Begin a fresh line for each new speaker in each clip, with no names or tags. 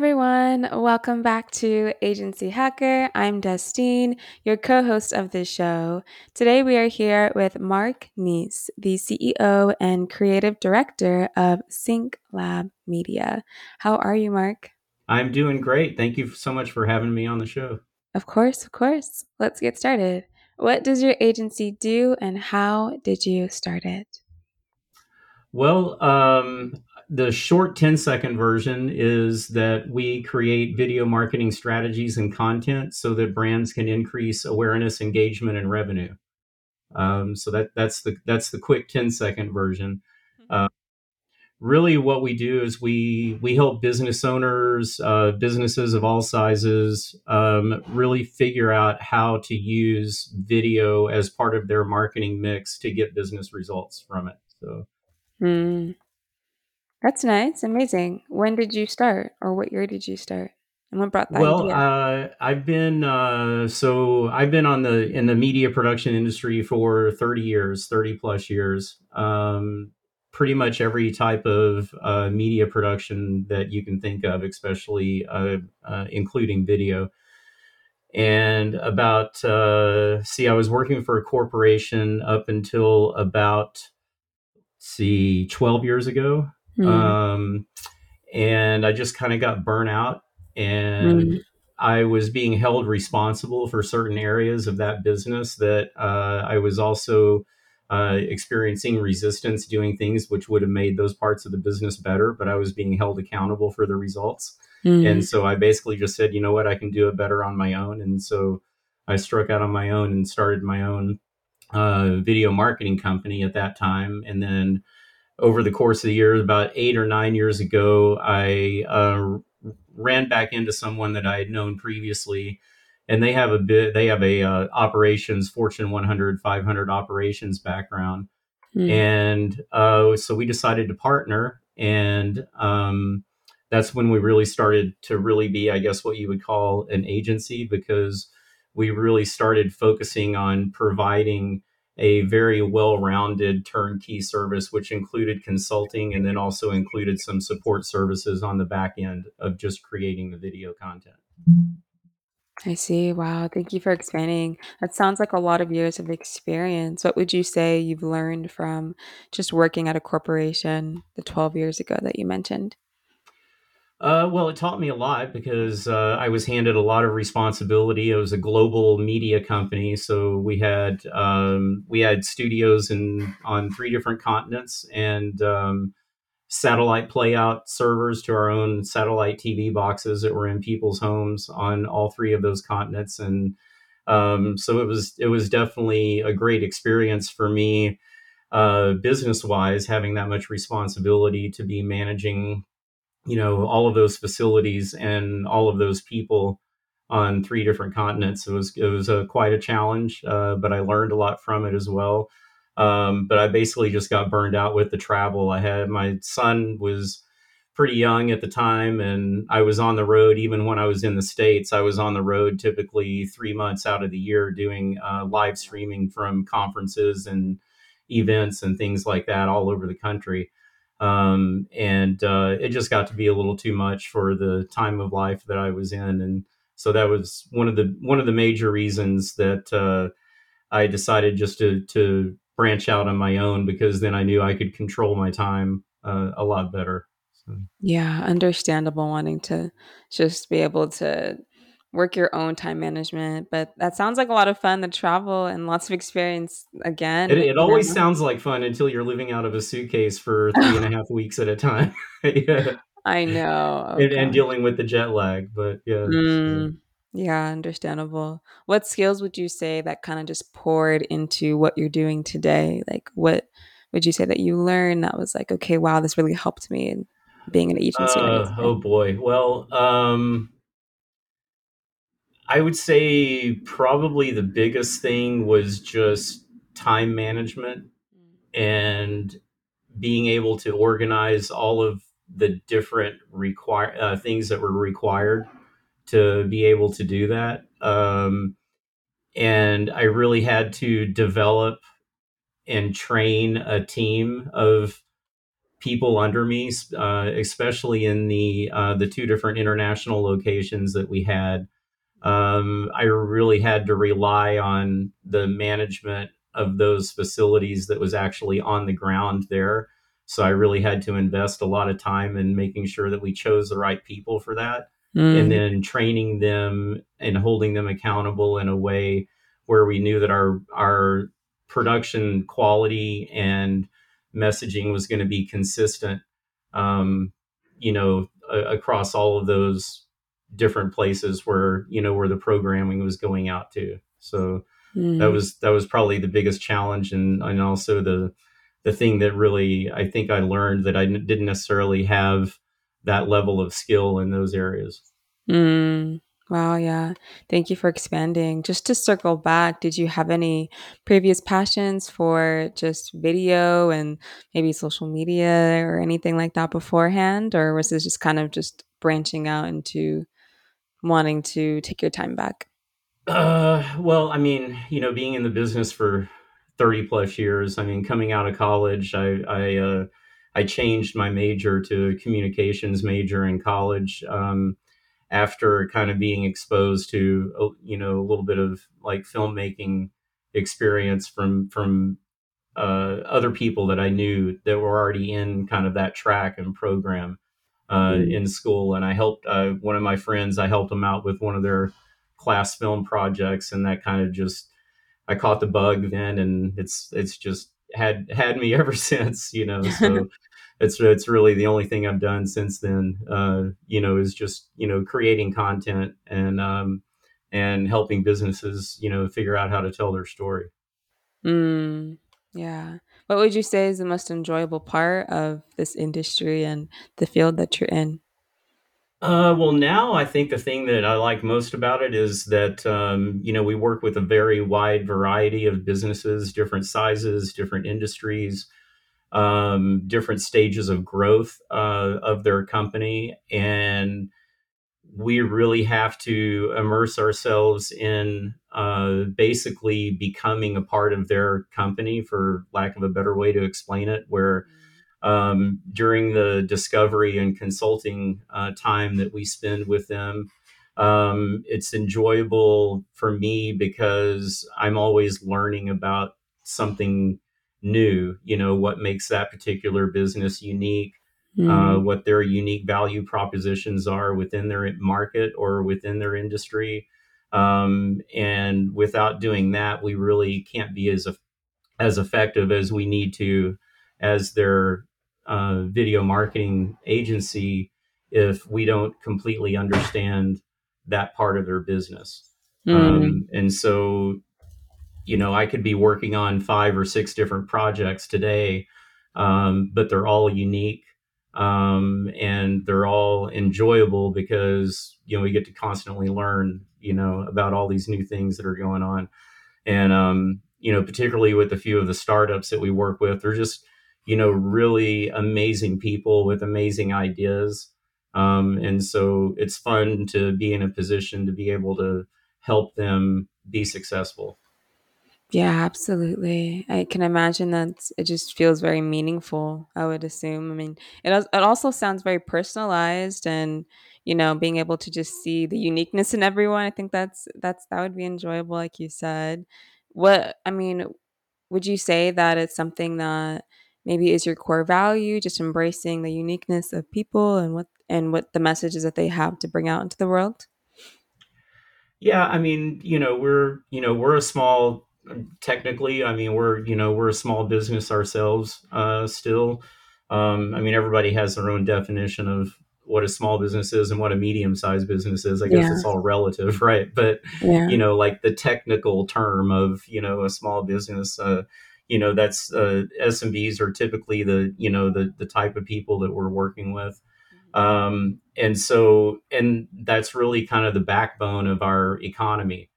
everyone. Welcome back to Agency Hacker. I'm Destine, your co host of this show. Today we are here with Mark Neace, the CEO and creative director of Sync Lab Media. How are you, Mark?
I'm doing great. Thank you so much for having me on the show.
Of course, of course. Let's get started. What does your agency do and how did you start it?
Well, um, the short 10 second version is that we create video marketing strategies and content so that brands can increase awareness, engagement, and revenue. Um, so that that's the that's the quick 10 second version. Uh, really, what we do is we we help business owners, uh, businesses of all sizes, um, really figure out how to use video as part of their marketing mix to get business results from it. So.
Mm. That's nice, amazing. When did you start, or what year did you start? And what brought the
Well,
idea?
uh, I've been uh, so I've been on the in the media production industry for thirty years, thirty plus years. Um, pretty much every type of uh, media production that you can think of, especially uh, uh, including video. And about uh, see, I was working for a corporation up until about see twelve years ago.
Mm.
Um, and I just kind of got burnt out and
Mm.
I was being held responsible for certain areas of that business that uh, I was also uh, experiencing resistance doing things which would have made those parts of the business better, but I was being held accountable for the results.
Mm.
And so I basically just said, you know what, I can do it better on my own. And so I struck out on my own and started my own uh, video marketing company at that time. And then over the course of the years, about eight or nine years ago, I uh, ran back into someone that I had known previously, and they have a bit. They have a uh, operations Fortune 100, 500 operations background,
Mm.
and uh, so we decided to partner, and um, that's when we really started to really be, I guess, what you would call an agency because we really started focusing on providing a very well-rounded turnkey service which included consulting and then also included some support services on the back end of just creating the video content
I see. Wow. Thank you for expanding. That sounds like a lot of years of experience. What would you say you've learned from just working at a corporation the 12 years ago that you mentioned?
Uh, well it taught me a lot because uh, i was handed a lot of responsibility. It was a global media company so we had um, we had studios in on three different continents and um, satellite playout servers to our own satellite TV boxes that were in people's homes on all three of those continents, and um, so it was it was definitely a great experience for me, uh, business wise, having that much responsibility to be managing, you know, all of those facilities and all of those people on three different continents. It was it was a, quite a challenge, uh, but I learned a lot from it as well. Um, but I basically just got burned out with the travel. I had my son was pretty young at the time, and I was on the road even when I was in the states. I was on the road typically three months out of the year doing uh, live streaming from conferences and events and things like that all over the country. Um, and uh, it just got to be a little too much for the time of life that I was in, and so that was one of the one of the major reasons that uh, I decided just to to branch out on my own because then I knew I could control my time uh, a lot better. So.
Yeah, understandable wanting to just be able to work your own time management, but that sounds like a lot of fun, the travel and lots of experience again,
it
you
always
know?
sounds like fun until you're living out of a suitcase for three and a half weeks at a time. yeah.
I know. Oh
and, and dealing with the jet lag. But yeah.
Mm, yeah, understandable. What skills would you say that kind of just poured into what you're doing today? Like, what would you say that you learned that was like, okay, wow, this really helped me in being an agency
Uh, oh boy. Well, um, I would say probably the biggest thing was just time management and being able to organize all of the different require uh, things that were required to be able to do that. Um, and I really had to develop and train a team of people under me, uh, especially in the uh, the two different international locations that we had. Um, I really had to rely on the management of those facilities that was actually on the ground there. So I really had to invest a lot of time in making sure that we chose the right people for that, and
Mm,
then training them and holding them accountable in a way where we knew that our our production quality and messaging was going to be consistent um, you know a- across all of those different places where you know where the programming was going out to so that
mm,
was that was probably the biggest challenge and and also the the thing that really i think i learned that I n- didn't necessarily have that level of skill in those areas
mm. Wow, yeah. Thank you for expanding. Just to circle back, did you have any previous passions for just video and maybe social media or anything like that beforehand? Or was this just kind of just branching out into wanting to take your time back?
uh well i mean you know being in the business for 30 plus years i mean coming out of college i i uh i changed my major to communications major in college um after kind of being exposed to uh, you know a little bit of like filmmaking experience from from uh, other people that I knew that were already in kind of that track and program uh,
Mm.
in school, and I helped uh, one of my friends. I helped them out with one of their class film projects, and that kind of just I caught the bug then, and it's it's just had had me ever since. You know, so it's it's really the only thing I've done since then. Uh, you know, is just you know creating content and um, and helping businesses you know figure out how to tell their story.
Mm, yeah. What would you say is the most enjoyable part of this industry and the field that you're in?
Uh, well, now I think the thing that I like most about it is that um, you know we work with a very wide variety of businesses, different sizes, different industries, um, different stages of growth uh, of their company, and we really have to immerse ourselves in uh, basically becoming a part of their company, for lack of a better way to explain it, where um, during the discovery and consulting uh, time that we spend with them. Um, it's enjoyable for me because I'm always learning about something new, you know, what makes that particular business unique, uh,
Mm,
what their unique value propositions are within their market or within their industry. Um, and without doing that, we really can't be as as effective as we need to as their uh, video marketing agency if we don't completely understand that part of their business.
mm,
Um, and so, you know, I could be working on five or six different projects today, um, but they're all unique um, and they're all enjoyable because, you know, we get to constantly learn, you know, about all these new things that are going on. And um, you know particularly with a few of the startups that we work with they're just you know really amazing people with amazing ideas. Um, and so it's fun to be in a position to be able to help them be successful
yeah, absolutely. I can imagine that it just feels very meaningful, I would assume. I mean, it, it also sounds very personalized and, you know, being able to just see the uniqueness in everyone. I think that's that's that would be enjoyable, like you said. What I mean, would you say that it's something that maybe is your core value, just embracing the uniqueness of people and what and what the messages that they have to bring out into the world?
Yeah, I mean, you know, we're you know we're a small technically. I mean, we're you know we're a small business ourselves uh, still. Um, I mean, everybody has their own definition of what a small business is and what a medium sized business is. I guess
Yeah,
it's all relative, right? But
yeah.
you know, like the technical term of you know a small business. Uh, you know, that's uh, SMBs are typically the you know the the type of people that we're working with um, and so and that's really kind of the backbone of our economy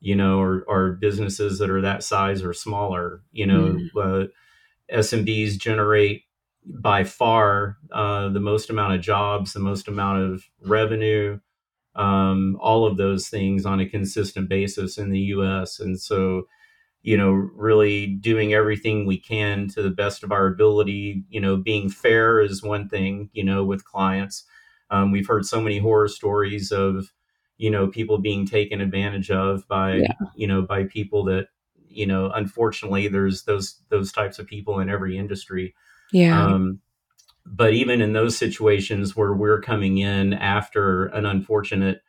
you know or, or businesses that are that size or smaller you know
Mm,
uh, smbs generate by far uh, the most amount of jobs the most amount of revenue um, all of those things on a consistent basis in the us and so you know, really doing everything we can to the best of our ability. You know, being fair is one thing, you know, with clients. Um, we've heard so many horror stories of, you know, people being taken advantage of by,
Yeah.
you know, by people that, you know, unfortunately, there's those those types of people in every industry.
Yeah.
Um, but even in those situations where we're coming in after an unfortunate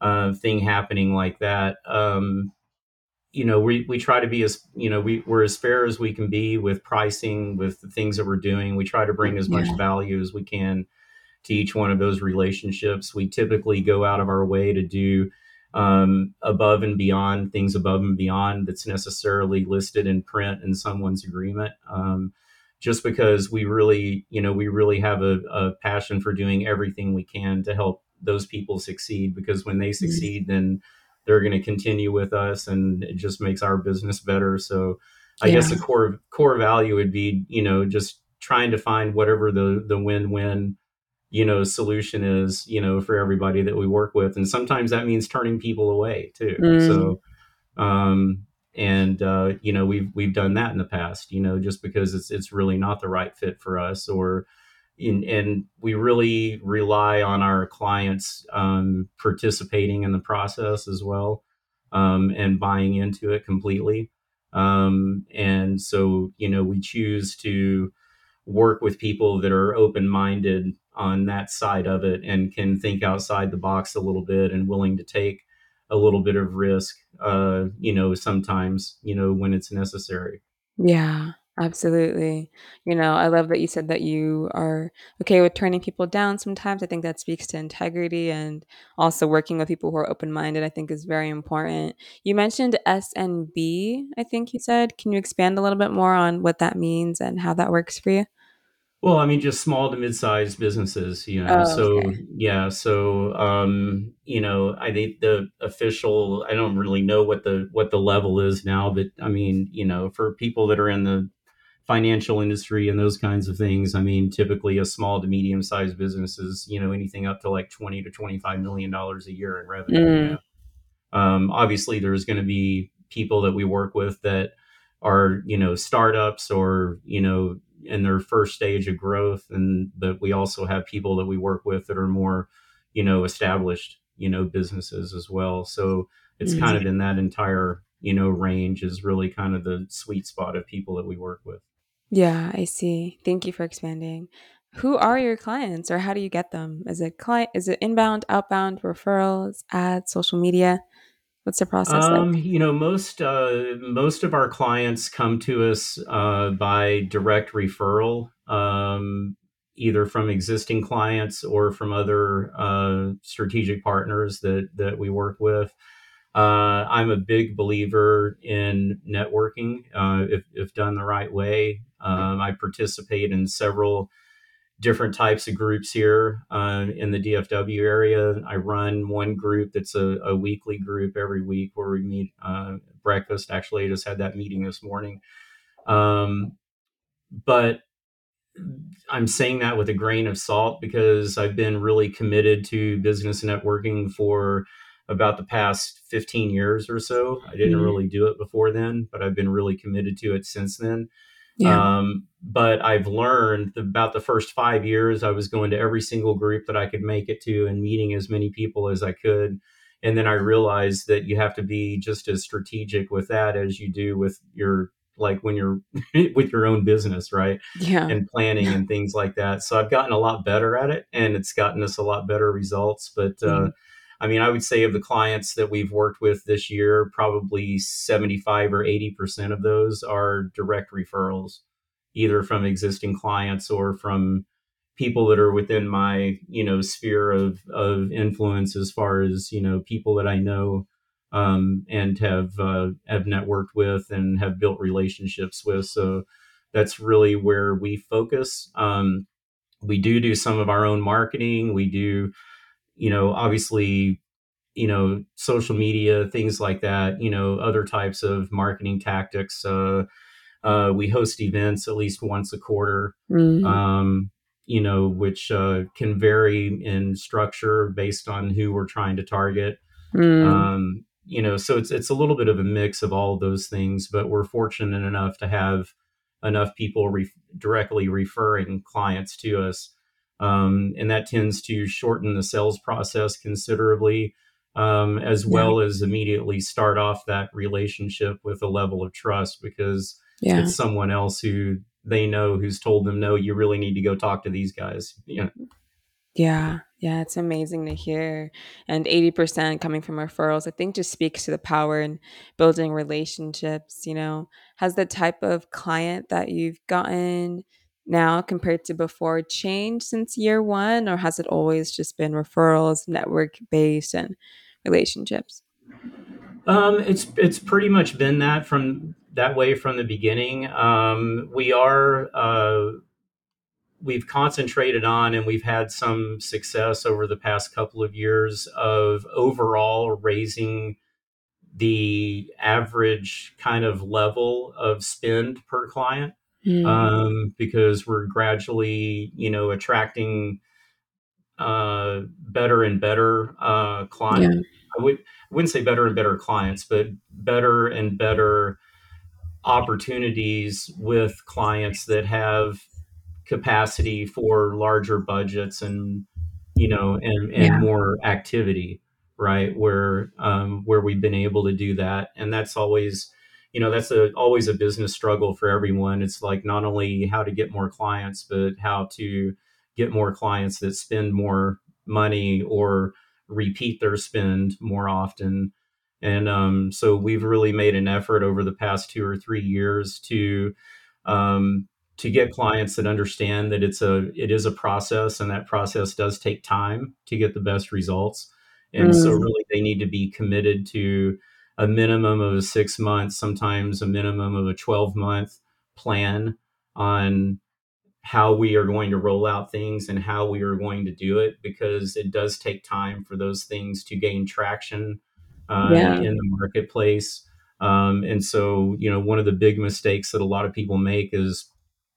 uh, thing happening like that, um, you know, we, we try to be as, you know, we, we're as fair as we can be with pricing, with the things that we're doing. We try to bring as much value as we can to each one of those relationships. We typically go out of our way to do um, above and beyond things above and beyond that's necessarily listed in print in someone's agreement. Um, just because we really, you know, we really have a, a passion for doing everything we can to help those people succeed. Because when they
Mm.
succeed, then they're going to continue with us, and it just makes our business better. So, I
Yeah.
guess the core core value would be, you know, just trying to find whatever the the win win you know solution is you know for everybody that we work with. And sometimes that means turning people away too.
Mm.
so um and uh you know we've we've done that in the past you know just because it's it's really not the right fit for us or in and we really rely on our clients um participating in the process as well um and buying into it completely. Um and so you know we choose to work with people that are open minded on that side of it and can think outside the box a little bit and willing to take a little bit of risk, uh, you know, sometimes, you know, when it's necessary.
Yeah, absolutely. You know, I love that you said that you are okay with turning people down sometimes. I think that speaks to integrity and also working with people who are open-minded, I think is very important. You mentioned SNB, I think you said. Can you expand a little bit more on what that means and how that works for you?
Well, I mean, just small to mid-sized businesses, you know.
Oh,
So
okay.
yeah, so um, you know, I think the official, I don't really know what the what the level is now, but I mean, you know, for people that are in the financial industry and those kinds of things, I mean, typically a small to medium-sized business is, you know, anything up to like 20 to 25 million dollars a year in revenue, you
Mm,
know. Um, obviously, there's going to be people that we work with that are, you know, startups or, you know, in their first stage of growth. And, but we also have people that we work with that are more, you know, established, you know, businesses as well. So it's kind
mm.
of in that entire, you know, range is really kind of the sweet spot of people that we work with.
Yeah, I see. Thank you for expanding. Who are your clients or how do you get them? Is it client is it inbound, outbound, referrals, ads, social media? What's the process like?
Um, you know, most uh, most of our clients come to us uh, by direct referral, um, either from existing clients or from other uh, strategic partners that that we work with. Uh, I'm a big believer in networking uh, if, if done the right way. Um, I participate in several different types of groups here uh, in the DFW area. I run one group that's a, a weekly group every week where we meet uh, breakfast. Actually, I just had that meeting this morning. Um, but I'm saying that with a grain of salt because I've been really committed to business networking for about the past 15 years or so. I didn't
Mm,
really do it before then, but I've been really committed to it since then.
Yeah.
Um, but I've learned about the first five years, I was going to every single group that I could make it to and meeting as many people as I could. And then I realized that you have to be just as strategic with that as you do with your, like when you're with your own business, right?
Yeah.
And planning and things like that. So I've gotten a lot better at it and it's gotten us a lot better results. But, uh,
Yeah.
I mean, I would say of the clients that we've worked with this year, probably 75 or 80% of those are direct referrals, either from existing clients or from people that are within my, you know, sphere of, of influence as far as, you know, people that I know um, and have, uh, have networked with and have built relationships with. So that's really where we focus. Um, we do do some of our own marketing. We do, you know, obviously you know social media things like that you know other types of marketing tactics uh, uh, we host events at least once a quarter
Mm,
um, you know which uh, can vary in structure based on who we're trying to target
mm,
um, you know, so it's it's a little bit of a mix of all of those things. But we're fortunate enough to have enough people re- directly referring clients to us, um, and that tends to shorten the sales process considerably. Um, as well as immediately start off that relationship with a level of trust because
Yeah.
it's someone else who they know who's told them no you really need to go talk to these guys yeah
Yeah. Yeah. It's amazing to hear. And 80% coming from referrals, I think just speaks to the power in building relationships. You know, has the type of client that you've gotten now compared to before changed since year one, or has it always just been referrals, network based, and relationships?
um, it's it's pretty much been that from that way from the beginning um, we are uh, we've concentrated on and we've had some success over the past couple of years of overall raising the average kind of level of spend per client
Mm.
um, because we're gradually, you know, attracting uh, better and better uh, client.
Yeah.
I would I wouldn't say better and better clients, but better and better opportunities with clients that have capacity for larger budgets and you know and and
Yeah.
more activity right where um where we've been able to do that and that's always you know that's a always a business struggle for everyone. It's like not only how to get more clients but how to get more clients that spend more money or repeat their spend more often. And um, so we've really made an effort over the past two or three years to um, to get clients that understand that it's a it is a process and that process does take time to get the best results. And so
Mm.
really they need to be committed to a minimum of a six months sometimes a minimum of a 12 month plan on how we are going to roll out things and how we are going to do it because it does take time for those things to gain traction uh,
Yeah.
in the marketplace. Um, and so you know one of the big mistakes that a lot of people make is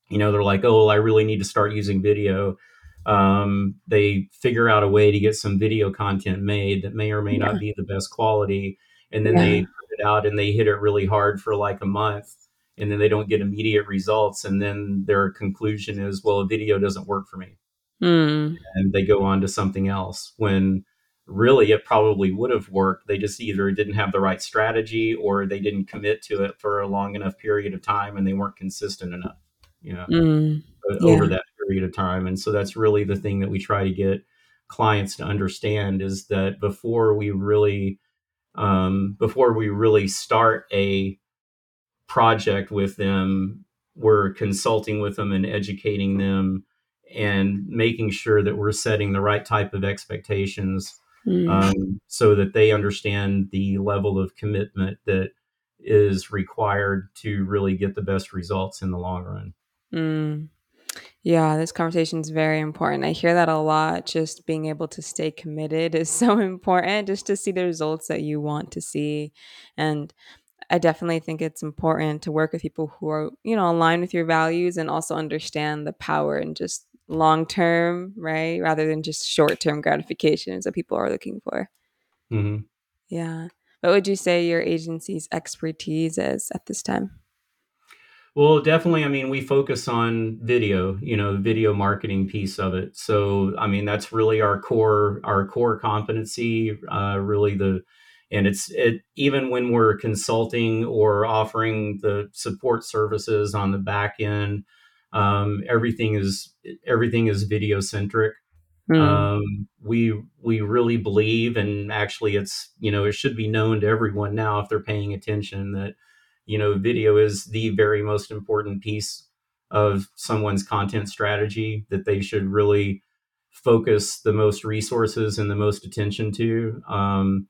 you know they're like oh i really need to start using video. Um, they figure out a way to get some video content made that may or may not be the best quality and then
Yeah.
they put it out and they hit it really hard for like a month and then they don't get immediate results and then their conclusion is well a video doesn't work for me
Mm.
and they go on to something else when really it probably would have worked they just either didn't have the right strategy or they didn't commit to it for a long enough period of time and they weren't consistent enough you know
Mm. Yeah.
over that period of time and so that's really the thing that we try to get clients to understand is that before we really um, before we really start a project with them we're consulting with them and educating them and making sure that we're setting the right type of expectations
Mm.
um, so that they understand the level of commitment that is required to really get the best results in the long run
Mm. Yeah, this conversation is very important. I hear that a lot. Just being able to stay committed is so important just to see the results that you want to see. And I definitely think it's important to work with people who are, you know, aligned with your values and also understand the power and just long term, right? Rather than just short term gratifications that people are looking for.
Mhm.
Yeah. What would you say your agency's expertise is at this time?
Well, definitely. I mean, we focus on video, you know, video marketing piece of it. So, I mean, that's really our core, our core competency. Uh, really, the and it's it even when we're consulting or offering the support services on the back end, um, everything is everything is video centric.
Mm.
Um, we we really believe, and actually, it's you know, it should be known to everyone now if they're paying attention that you know, video is the very most important piece of someone's content strategy that they should really focus the most resources and the most attention to. Um,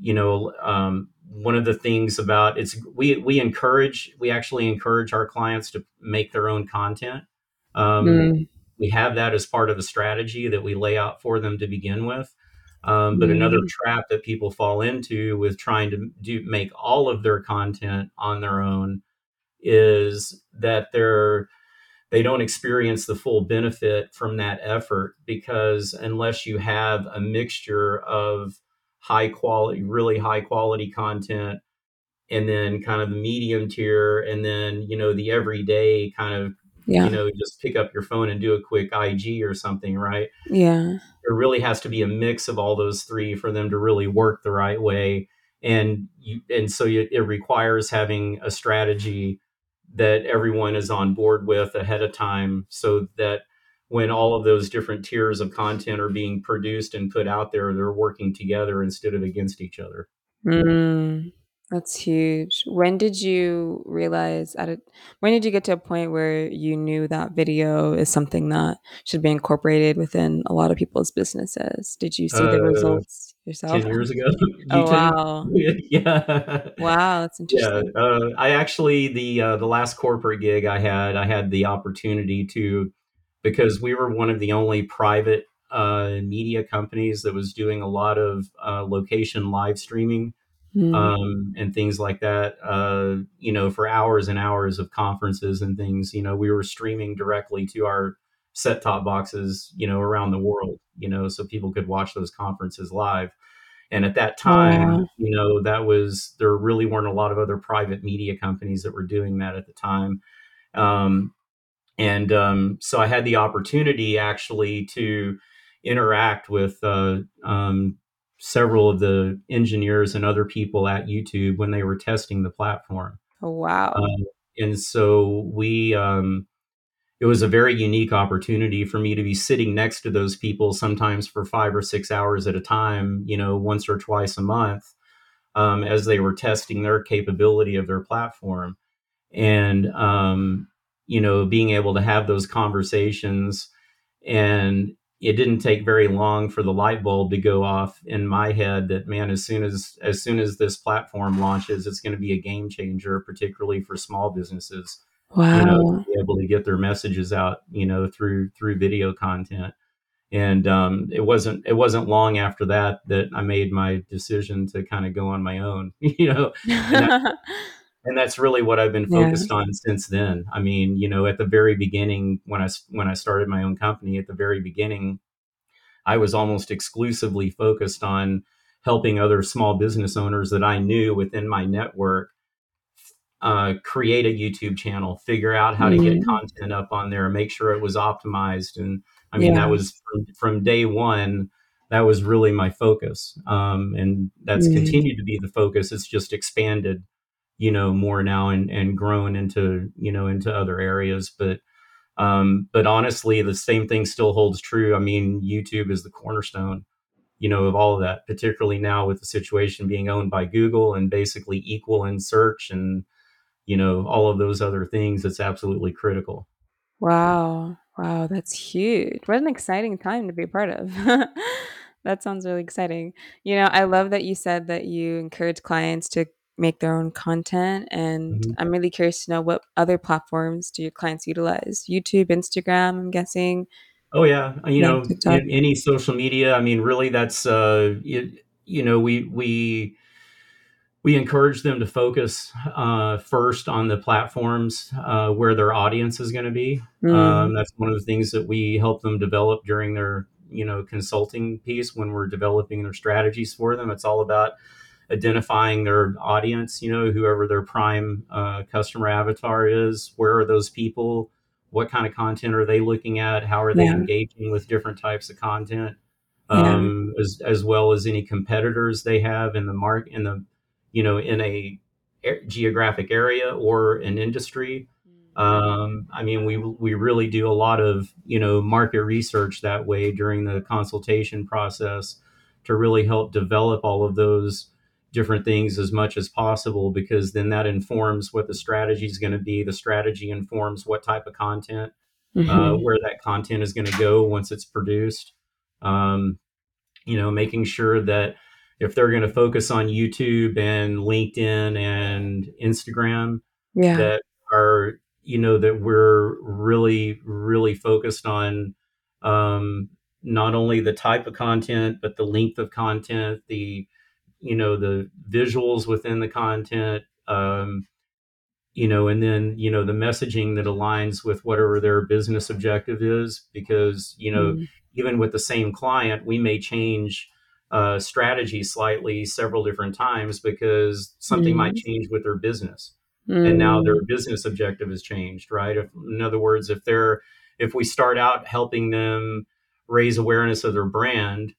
you know, um, one of the things about it's we we encourage we actually encourage our clients to make their own content. Um,
Mm.
we have that as part of a strategy that we lay out for them to begin with. Um, but another
Mm.
trap that people fall into with trying to do make all of their content on their own is that they're they don't experience the full benefit from that effort because unless you have a mixture of high quality, really high quality content, and then kind of the medium tier, and then you know the everyday kind of
Yeah.
you know just pick up your phone and do a quick IG or something, right?
Yeah.
There really has to be a mix of all those three for them to really work the right way, and you and so you, it requires having a strategy that everyone is on board with ahead of time, so that when all of those different tiers of content are being produced and put out there, they're working together instead of against each other.
Mm, that's huge. When did you realize at a when did you get to a point where you knew that video is something that should be incorporated within a lot of people's businesses? Did you see the
Uh,
results yourself?
10 years ago,
Oh, wow.
Yeah.
Wow, that's
Yeah,
interesting.
uh, I actually the, uh, the last corporate gig I had, I had the opportunity to because we were one of the only private, uh, media companies that was doing a lot of, uh, location live streaming,
Mm.
um, and things like that, uh, you know, for hours and hours of conferences and things, you know, we were streaming directly to our set-top boxes, you know, around the world, you know, so people could watch those conferences live. And at that time,
wow.
you know, that was there really weren't a lot of other private media companies that were doing that at the time. Um, and um, so I had the opportunity actually to interact with uh, um, several of the engineers and other people at YouTube when they were testing the platform.
Oh, wow.
Um, and so we, um, it was a very unique opportunity for me to be sitting next to those people sometimes for five or six hours at a time, you know, once or twice a month, um, as they were testing their capability of their platform. And, um, you know, being able to have those conversations. And it didn't take very long for the light bulb to go off in my head that man, as soon as as soon as this platform launches, it's going to be a game changer, particularly for small businesses you know, to
Wow.
be able to get their messages out, you know, through through video content. And um, it wasn't it wasn't long after that that I made my decision to kind of go on my own, you know, and that's really what I've been
Yeah.
focused on since then. I mean, you know, at the very beginning when I when I started my own company, at the very beginning, I was almost exclusively focused on helping other small business owners that I knew within my network uh, create a YouTube channel, figure out how to get
Mm.
content up on there, make sure it was optimized. And I mean, that was from, from day one, that was really my focus. Um, and that's
Mm.
continued to be the focus. It's just expanded, you know, more now and, and grown into, you know, into other areas. But, um, but honestly, the same thing still holds true. I mean, YouTube is the cornerstone, you know, of all of that, particularly now with the situation being owned by Google and basically equal in search and, you know, all of those other things, it's absolutely critical.
Wow. Wow, that's huge. What an exciting time to be part of. That sounds really exciting. You know, I love that you said that you encourage clients to make their own content, and
Mhm.
I'm really curious to know what other platforms do your clients utilize? YouTube, Instagram, I'm guessing?
Oh, yeah, you know,
TikTok.
any social media, I mean, really that's, uh, it you know, we we we encourage them to focus, uh, first on the platforms, uh, where their audience is gonna be. Um,
Mm,
that's one of the things that we help them develop during their, you know, consulting piece when we're developing their strategies for them. It's all about identifying their audience, you know, whoever their prime uh, customer avatar is, where are those people, what kind of content are they looking at, how are they
yeah,
engaging with different types of content,
yeah,
um, as as well as any competitors they have in the mark in the, you know, in a a- geographic area or an industry. Um, I mean, we we really do a lot of you know market research that way during the consultation process to really help develop all of those different things as much as possible because then that informs what the strategy is going to be. The strategy informs what type of content, uh,
mhm,
where that content is going to go once it's produced. Um, you know, making sure that if they're going to focus on YouTube and LinkedIn and Instagram,
yeah,
that are you know that we're really really focused on um, not only the type of content but the length of content the you know the visuals within the content um, you know and then you know the messaging that aligns with whatever their business objective is because you know
mm,
even with the same client we may change uh, strategy slightly several different times because something might change with their business. And now their
Mm.
business objective has changed right? If, in other words if they're if we start out helping them raise awareness of their brand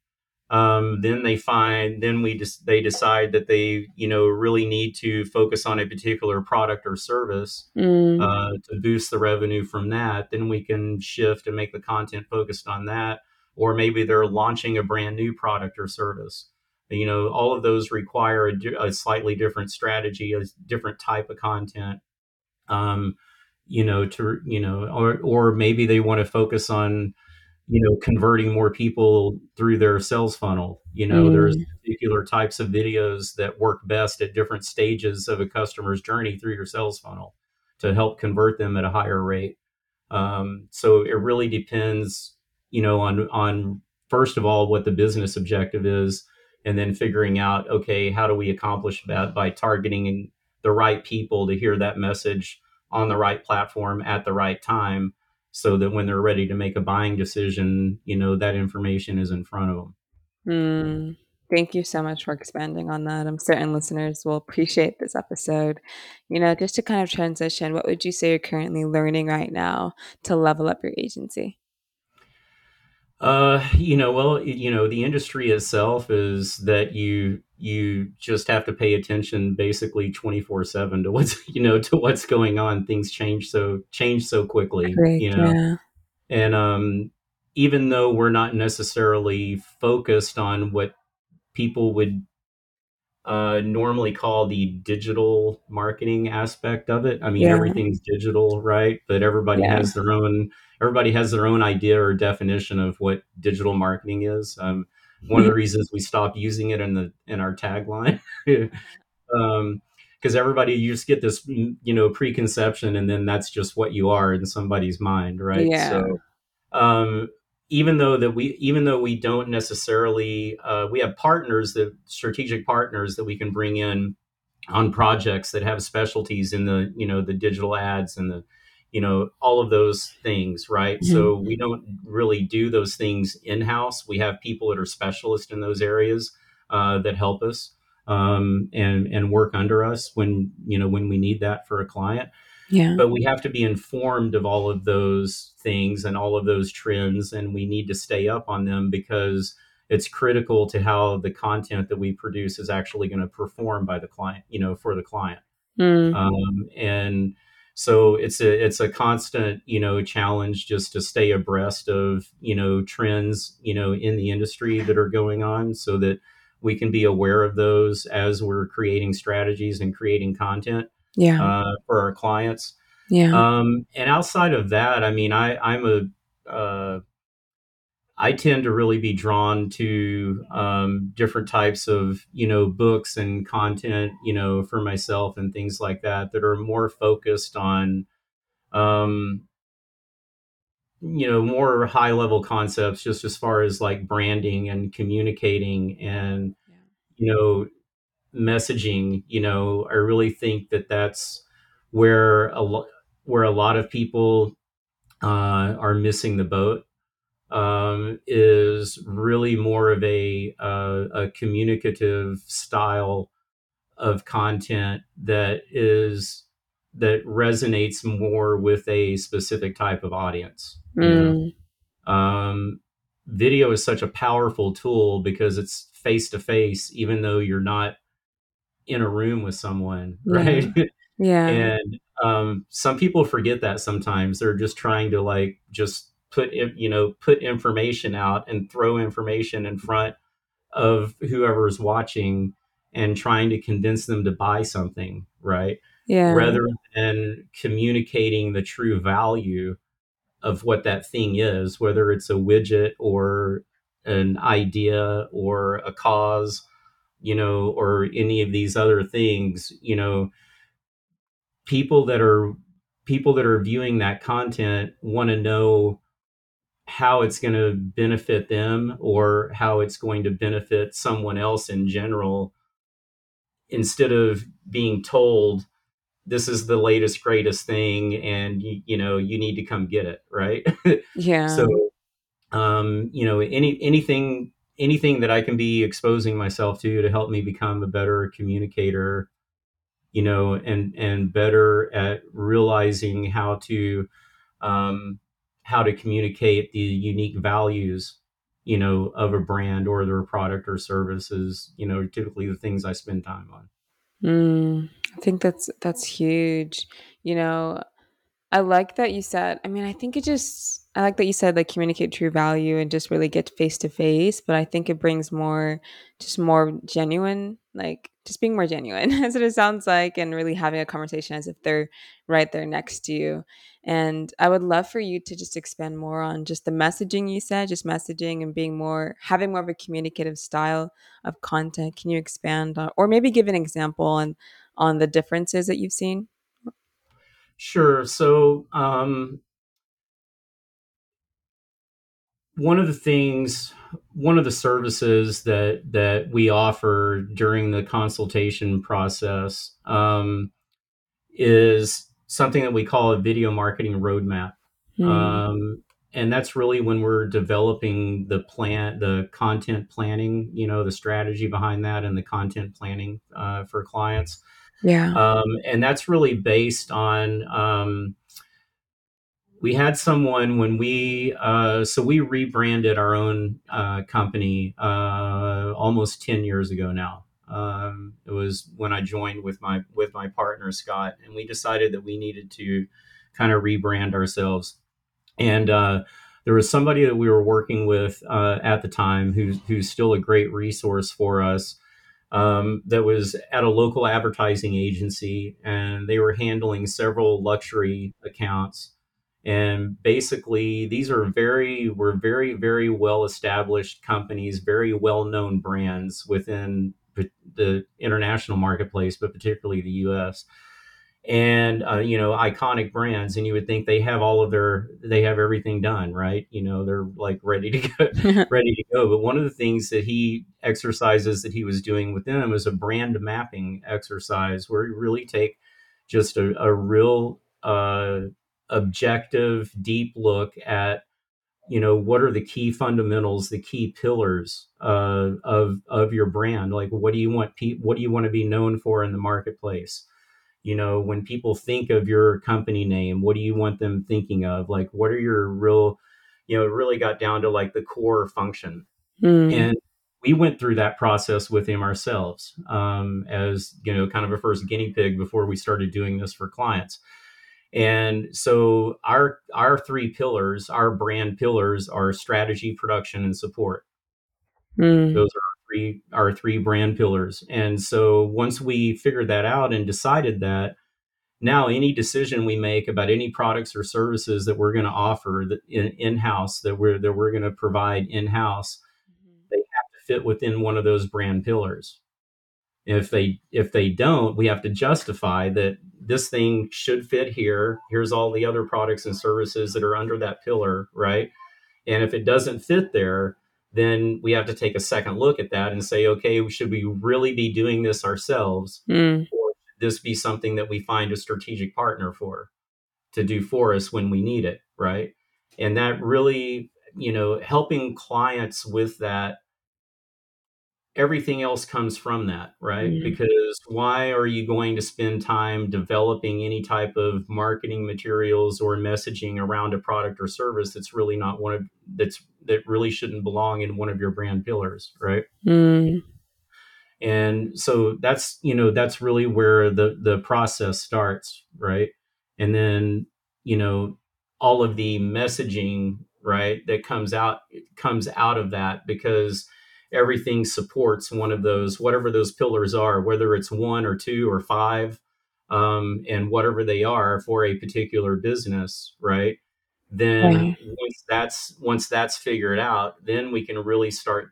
um, then they find then we just they decide that they you know really need to focus on a particular product or service
Mm.
uh, to boost the revenue from that. Then we can shift and make the content focused on that or maybe they're launching a brand new product or service. You know all of those require a, di- a slightly different strategy a different type of content. Um, you know to you know or or maybe they want to focus on you know converting more people through their sales funnel you know there's
Mm.
particular types of videos that work best at different stages of a customer's journey through your sales funnel to help convert them at a higher rate um, so it really depends you know on on first of all what the business objective is and then figuring out okay how do we accomplish that by targeting the right people to hear that message on the right platform at the right time so that when they're ready to make a buying decision, you know, that information is in front of them.
Mm. Thank you so much for expanding on that. I'm certain listeners will appreciate this episode. You know, just to kind of transition, what would you say you're currently learning right now to level up your agency?
Uh, you know, well, you know, the industry itself is that you you just have to pay attention basically 24/7 to what's, you know, to what's going on. Things change so change so quickly,
Great,
you know.
yeah.
And um even though we're not necessarily focused on what people would uh, normally call the digital marketing aspect of it. I mean,
Yeah,
everything's digital, right? But everybody
yeah.
has their own everybody has their own idea or definition of what digital marketing is. Um, one of the reasons we stopped using it in the in our tagline, um, because everybody you just get this you know preconception, and then that's just what you are in somebody's mind, right?
Yeah.
So um, even though that we even though we don't necessarily uh, we have partners that strategic partners that we can bring in on projects that have specialties in the you know the digital ads and the you know all of those things right?
Mhm.
so we don't really do those things in house we have people that are specialists in those areas uh, that help us um, and and work under us when you know when we need that for a client
Yeah.
but we have to be informed of all of those things and all of those trends and we need to stay up on them because it's critical to how the content that we produce is actually going to perform by the client you know for the client
Mm.
um, and so it's a it's a constant you know challenge just to stay abreast of you know trends you know in the industry that are going on so that we can be aware of those as we're creating strategies and creating content
Yeah.
uh, for our clients
Yeah.
um, and outside of that, I mean, I I'm a uh, I tend to really be drawn to um, different types of you know books and content you know for myself and things like that that are more focused on um, you know more high level concepts just as far as like branding and communicating and
Yeah.
you know messaging you know i really think that that's where a lot where a lot of people uh, are missing the boat um, is really more of a uh, a communicative style of content that is that resonates more with a specific type of audience. You know,
Mm.
um, video is such a powerful tool because it's face to face, even though you're not in a room with someone, right?
Yeah.
and um, some people forget that sometimes they're just trying to like just put you know put information out and throw information in front of whoever's watching and trying to convince them to buy something right
Yeah.
rather than communicating the true value of what that thing is whether it's a widget or an idea or a cause you know or any of these other things you know people that are people that are viewing that content want to know how it's going to benefit them or how it's going to benefit someone else in general instead of being told this is the latest greatest thing and you, you know you need to come get it right
Yeah.
so um you know any anything anything that I can be exposing myself to to help me become a better communicator, you know, and and better at realizing how to um, how to communicate the unique values, you know, of a brand or their product or services, you know, typically the things I spend time on.
Mm, I think that's that's huge. You know, I like that you said, I mean, I think it just, I like that you said like communicate true value and just really get face to face, but I think it brings more, just more genuine, like just being more genuine. as it sounds like, and really having a conversation as if they're right there next to you. And I would love for you to just expand more on just the messaging you said, just messaging and being more, having more of a communicative style of content. Can you expand on, or maybe give an example on, on the differences that you've seen?
Sure. So, um, one of the things, one of the services that that we offer during the consultation process um, is something that we call a video marketing roadmap.
Mm,
Um, and that's really when we're developing the plan, the content planning, you know, the strategy behind that and the content planning uh, for clients.
Yeah.
Um, and that's really based on, um, we had someone when we, uh, so we rebranded our own uh, company uh, almost 10 years ago now. Um, it was when I joined with my with my partner Scott, and we decided that we needed to kind of rebrand ourselves. And uh, there was somebody that we were working with uh, at the time who's who's still a great resource for us. Um, that was at a local advertising agency, and they were handling several luxury accounts. And basically, these are very were very very well established companies, very well known brands within the international marketplace, but particularly the U.S and uh, you know iconic brands and you would think they have all of their they have everything done right? You know they're like ready to go ready to go. But one of the things that he exercises that he was doing with them is a brand mapping exercise where you really take just a, a real uh, objective deep look at you know what are the key fundamentals the key pillars uh, of of your brand? Like what do you want pe- what do you want to be known for in the marketplace you know when people think of your company name what do you want them thinking of? Like what are your real you know it really got down to like the core function.
Mm,
and we went through that process with him ourselves um, as you know kind of a first guinea pig before we started doing this for clients. And so our our three pillars our brand pillars are strategy production and support.
Mm,
those are three our three brand pillars. And so once we figured that out and decided that now any decision we make about any products or services that we're going to offer in, in-house that we're that we're going to provide in-house mm-hmm. they have to fit within one of those brand pillars. If they if they don't we have to justify that this thing should fit here here's all the other products and services that are under that pillar right? And if it doesn't fit there then we have to take a second look at that and say okay should we really be doing this ourselves
mm,
or should this be something that we find a strategic partner for to do for us when we need it, right? And that really, you know, helping clients with that, everything else comes from that, right?
mm,
Because why are you going to spend time developing any type of marketing materials or messaging around a product or service that's really not one of that's that really shouldn't belong in one of your brand pillars, right?
mm,
and so that's you know that's really where the the process starts right and then you know all of the messaging right that comes out comes out of that because everything supports one of those whatever those pillars are whether it's one or two or five um, and whatever they are for a particular business right? Then
yeah.
once that's once that's figured out then we can really start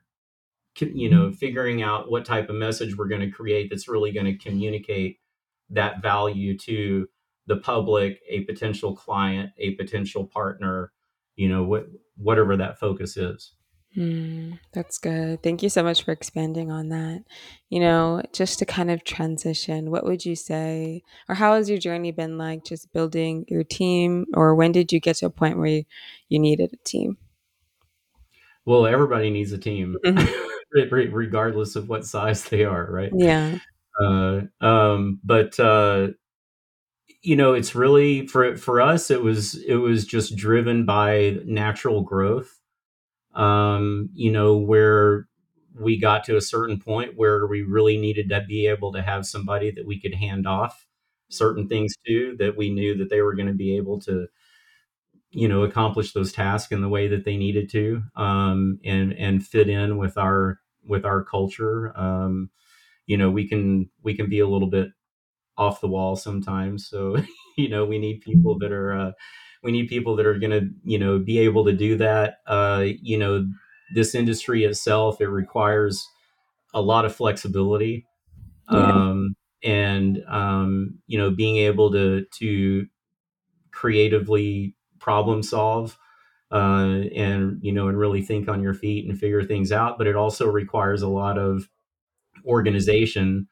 you know figuring out what type of message we're going to create that's really going to communicate that value to the public a potential client a potential partner you know what whatever that focus is
Mm, that's good. Thank you so much for expanding on that. You know, just to kind of transition, what would you say, or how has your journey been like just building your team, or when did you get to a point where you, you needed a team?
Well, everybody needs a team,
Mhm.
regardless of what size they are, right?
Yeah.
Uh, um, but uh, you know, it's really for for us. It was it was just driven by natural growth. Um, you know, where we got to a certain point where we really needed to be able to have somebody that we could hand off certain
Mhm.
things to that we knew that they were going to be able to you know accomplish those tasks in the way that they needed to um, and and fit in with our with our culture um, you know we can we can be a little bit off the wall sometimes so you know we need people that are uh, we need people that are going to you know be able to do that. Uh, you know this industry itself it requires a lot of flexibility.
Yeah.
um, and um, you know being able to to creatively problem solve uh, and you know and really think on your feet and figure things out but it also requires a lot of organization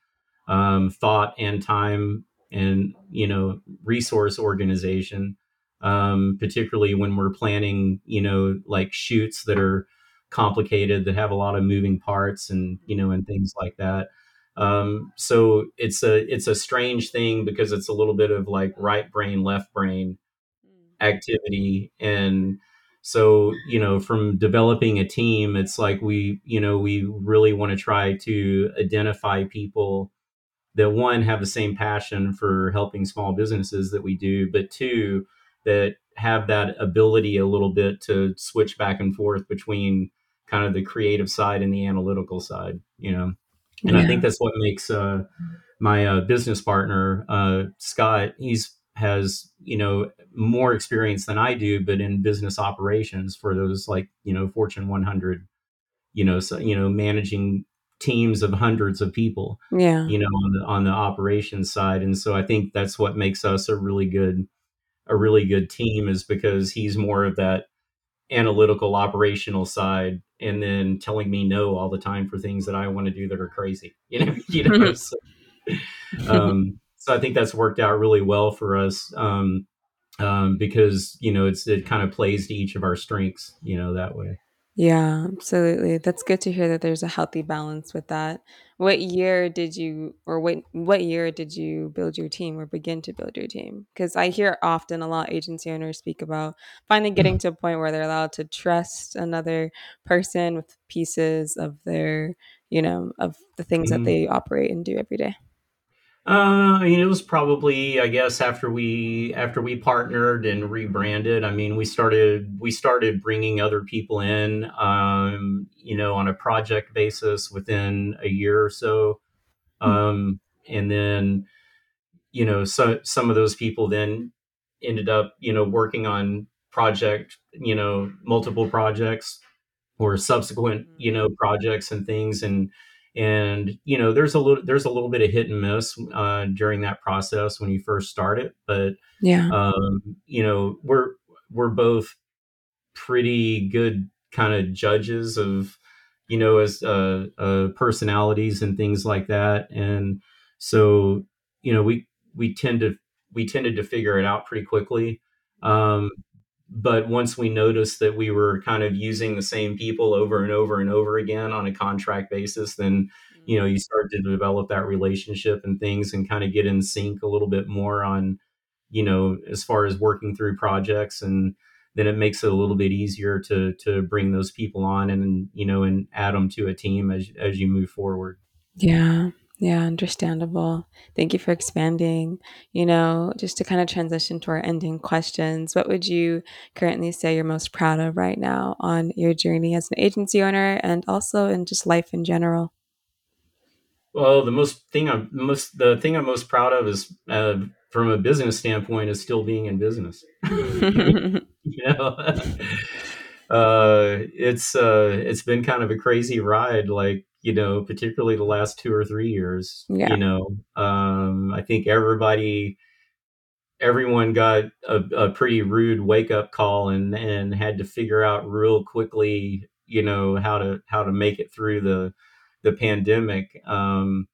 um, thought and time and you know resource organization um, particularly when we're planning you know like shoots that are complicated that have a lot of moving parts and you know and things like that. Um, so it's a it's a strange thing because it's a little bit of like right brain left brain activity. And so you know from developing a team it's like we you know we really want to try to identify people that one have the same passion for helping small businesses that we do but two that have that ability a little bit to switch back and forth between kind of the creative side and the analytical side you know? And i think that's what makes uh, my uh, business partner uh, Scott, he's has you know more experience than I do, but in business operations for those like you know Fortune 100, you know, so you know managing teams of hundreds of people,
Yeah.
you know, on the on the operations side, and so I think that's what makes us a really good a really good team is because he's more of that analytical operational side and then telling me no all the time for things that I want to do that are crazy you know you know so um, so I think that's worked out really well for us um, um, because you know it's it kind of plays to each of our strengths, you know, that way.
Yeah, absolutely. That's good to hear that there's a healthy balance with that. What year did you or what what year did you build your team or begin to build your team? Because I hear often a lot of agency owners speak about finally getting to a point where they're allowed to trust another person with pieces of their, you know, of the things that
Mhm.
they operate and do every day.
Uh, I mean, it was probably, I guess, after we after we partnered and rebranded. I mean, we started we started bringing other people in, um, you know, on a project basis within a year or so, um, and then you know, so some of those people then ended up, you know, working on project, you know, multiple projects or subsequent, you know, projects and things. And, and, you know, there's a little, there's a little bit of hit and miss uh, during that process when you first start it. But,
Yeah.
um, you know, we're, we're both pretty good kind of judges of you know as uh, uh, personalities and things like that and so you know we we tend to we tended to figure it out pretty quickly um, but once we noticed that we were kind of using the same people over and over and over again on a contract basis then you know mm. you start to develop that relationship and things and kind of get in sync a little bit more on you know, as far as working through projects and then it makes it a little bit easier to to bring those people on and you know and add them to a team as as you move forward.
Yeah. Yeah, understandable. Thank you for expanding. You know, just to kind of transition to our ending questions, what would you currently say you're most proud of right now on your journey as an agency owner and also in just life in general?
Well, the most thing I'm most the thing I'm most proud of is uh, from a business standpoint is still being in business. you know, uh, it's uh, it's been kind of a crazy ride. Like you know, particularly the last two or three years.
yeah.
You know, um, I think everybody everyone got a, a pretty rude wake up call and and had to figure out real quickly, you know, how to how to make it through the the pandemic. Um,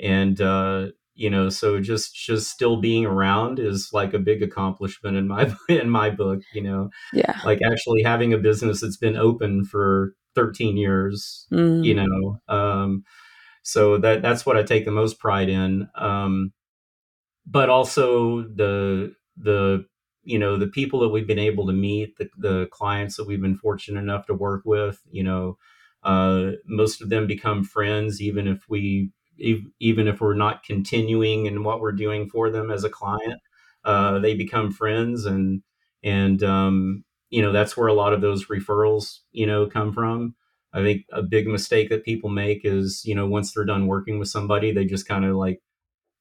and uh, you know so just just still being around is like a big accomplishment in my in my book you know
Yeah.
like actually having a business that's been open for 13 years you
Mm.
know um so that that's what i take the most pride in um but also the the you know the people that we've been able to meet the, the clients that we've been fortunate enough to work with you know uh, most of them become friends even if we even if we're not continuing in what we're doing for them as a client uh, they become friends and and um, you know that's where a lot of those referrals you know come from. I think a big mistake that people make is you know once they're done working with somebody they just kind of like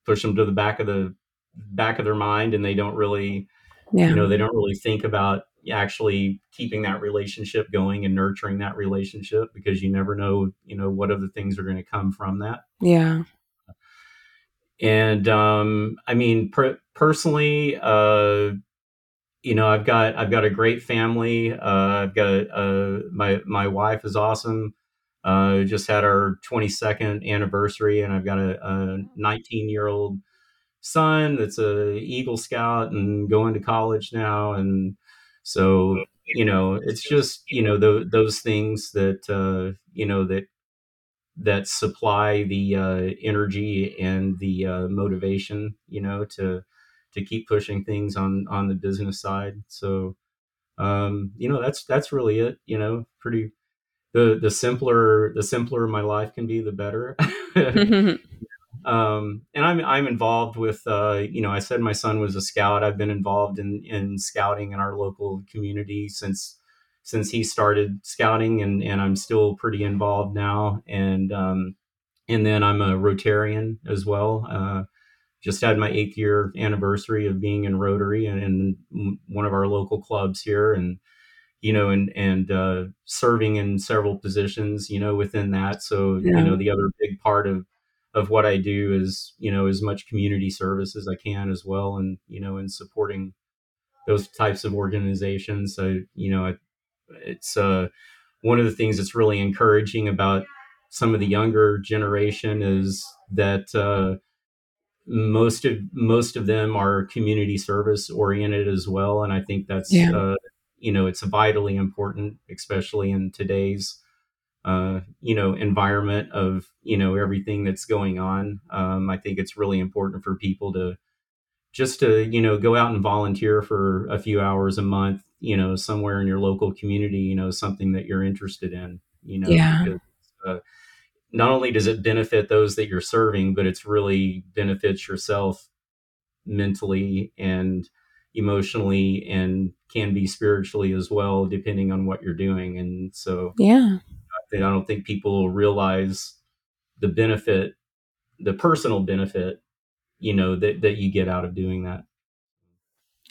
push them to the back of the back of their mind and they don't really you know they don't really think about actually keeping that relationship going and nurturing that relationship because you never know you know what other things are going to come from that.
Yeah.
and um i mean per- personally uh you know i've got i've got a great family. Uh i've got a, uh my my wife is awesome. Uh just had our 22nd anniversary and i've got a, a 19 year old son that's a Eagle Scout and going to college now, and so you know it's just you know the, those things that uh, you know that that supply the uh, energy and the uh, motivation you know to to keep pushing things on on the business side. So um, you know that's that's really it. You know, pretty the the simpler the simpler my life can be, the better. um, and I'm I'm involved with uh, you know I said my son was a scout. I've been involved in in scouting in our local community since since he started scouting, and and I'm still pretty involved now. And um, and then I'm a Rotarian as well. Uh, just had my eighth year anniversary of being in Rotary and in one of our local clubs here, and you know, and and uh, serving in several positions, you know, within that. So, you know, the other big part of of what I do is, you know, as much community service as I can as well, and you know, in supporting those types of organizations. So, you know, it's uh, one of the things that's really encouraging about some of the younger generation is that uh, most of most of them are community service oriented as well, and I think that's
Yeah.
uh, you know it's vitally important, especially in today's uh, you know environment of you know everything that's going on. Um, I think it's really important for people to just to you know go out and volunteer for a few hours a month, you know, somewhere in your local community, you know, something that you're interested in, you know,
Yeah.
because uh, not only does it benefit those that you're serving, but it's really benefits yourself mentally and emotionally and can be spiritually as well, depending on what you're doing. And so
Yeah.
I don't think people realize the benefit, the personal benefit, you know, that, that you get out of doing that.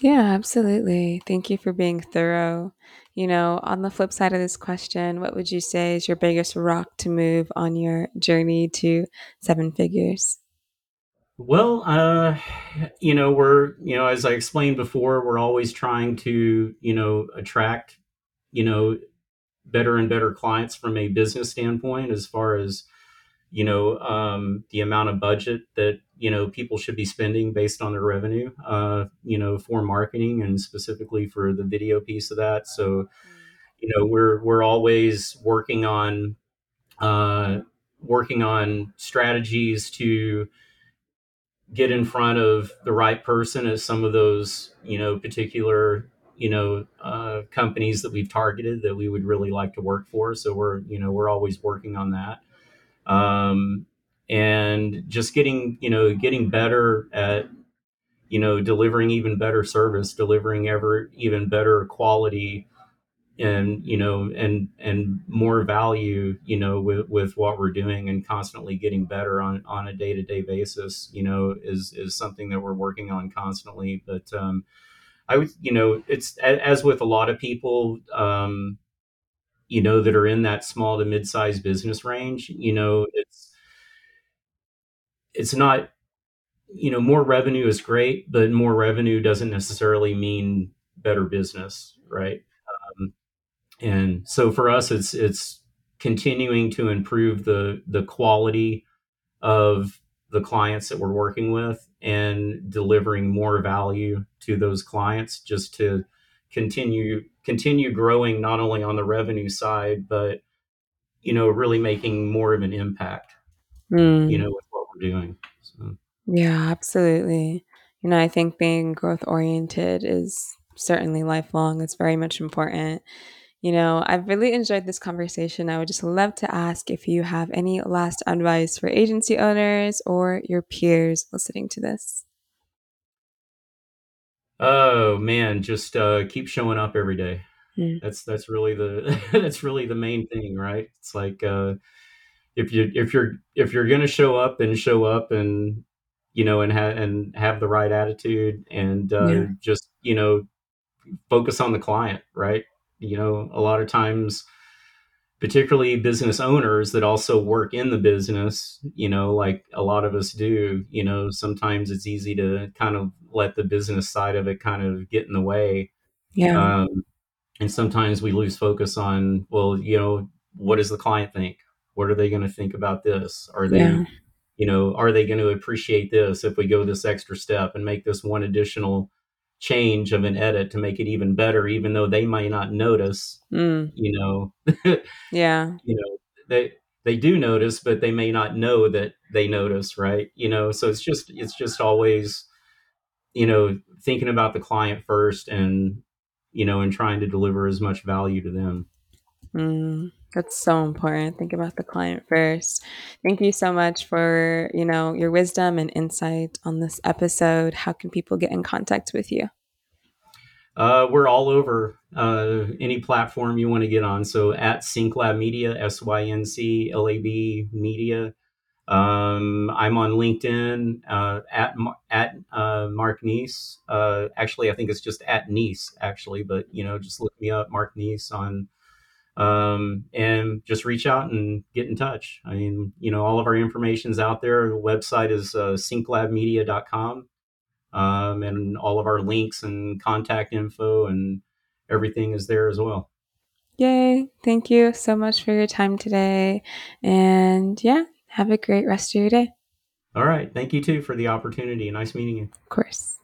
Yeah, absolutely. Thank you for being thorough. You know, on the flip side of this question, what would you say is your biggest rock to move on your journey to seven figures?
Well, uh, you know, we're, you know, as I explained before, we're always trying to, you know, attract, you know, better and better clients from a business standpoint as far as, you know, um, the amount of budget that, you know, people should be spending based on their revenue, uh, you know, for marketing and specifically for the video piece of that. So, you know, we're, we're always working on, uh, working on strategies to, get in front of the right person as some of those you know particular you know uh, companies that we've targeted that we would really like to work for. So we're you know we're always working on that. Um, and just getting you know getting better at you know delivering even better service delivering ever even better quality and you know and and more value you know with with what we're doing and constantly getting better on on a day-to-day basis you know is is something that we're working on constantly. But um i would you know it's as with a lot of people um you know that are in that small to mid-sized business range you know it's it's not you know more revenue is great but more revenue doesn't necessarily mean better business right? Um, and so for us it's it's continuing to improve the the quality of the clients that we're working with and delivering more value to those clients just to continue continue growing not only on the revenue side but you know really making more of an impact mm. you know with what we're doing so.
yeah absolutely you know i think being growth oriented is certainly lifelong it's very much important you know, I've really enjoyed this conversation. I would just love to ask if you have any last advice for agency owners or your peers listening to this.
Oh man, just uh, keep showing up every day. Mm. That's that's really the that's really the main thing, right? It's like uh, if you if you're if you're gonna show up, and show up and you know and have and have the right attitude and uh, yeah. just you know focus on the client, right? You know a lot of times particularly business owners that also work in the business you know like a lot of us do you know sometimes it's easy to kind of let the business side of it kind of get in the way. Yeah. Um, and sometimes we lose focus on well you know what does the client think? What are they going to think about this? Are they yeah. you know are they going to appreciate this if we go this extra step and make this one additional change of an edit to make it even better, even though they might not notice. Mm. You know,
yeah,
you know they they do notice, but they may not know that they notice, right? You know, so it's just it's just always you know thinking about the client first and you know and trying to deliver as much value to them.
Mm. That's so important. Think about the client first. Thank you so much for, you know, your wisdom and insight on this episode. How can people get in contact with you?
Uh, we're all over uh, any platform you want to get on. So at SyncLab Media, S Y N C L A B Media. Um, I'm on LinkedIn uh, at at uh, Mark Neace. Uh, actually, I think it's just at Neace actually, but you know, just look me up, Mark Neace on um, and just reach out and get in touch. I mean, you know, all of our information is out there. The website is uh, synclabmedia.com, um, and all of our links and contact info and everything is there as well.
Yay. Thank you so much for your time today. And yeah, have a great rest of your day.
All right. Thank you too for the opportunity. Nice meeting you.
Of course.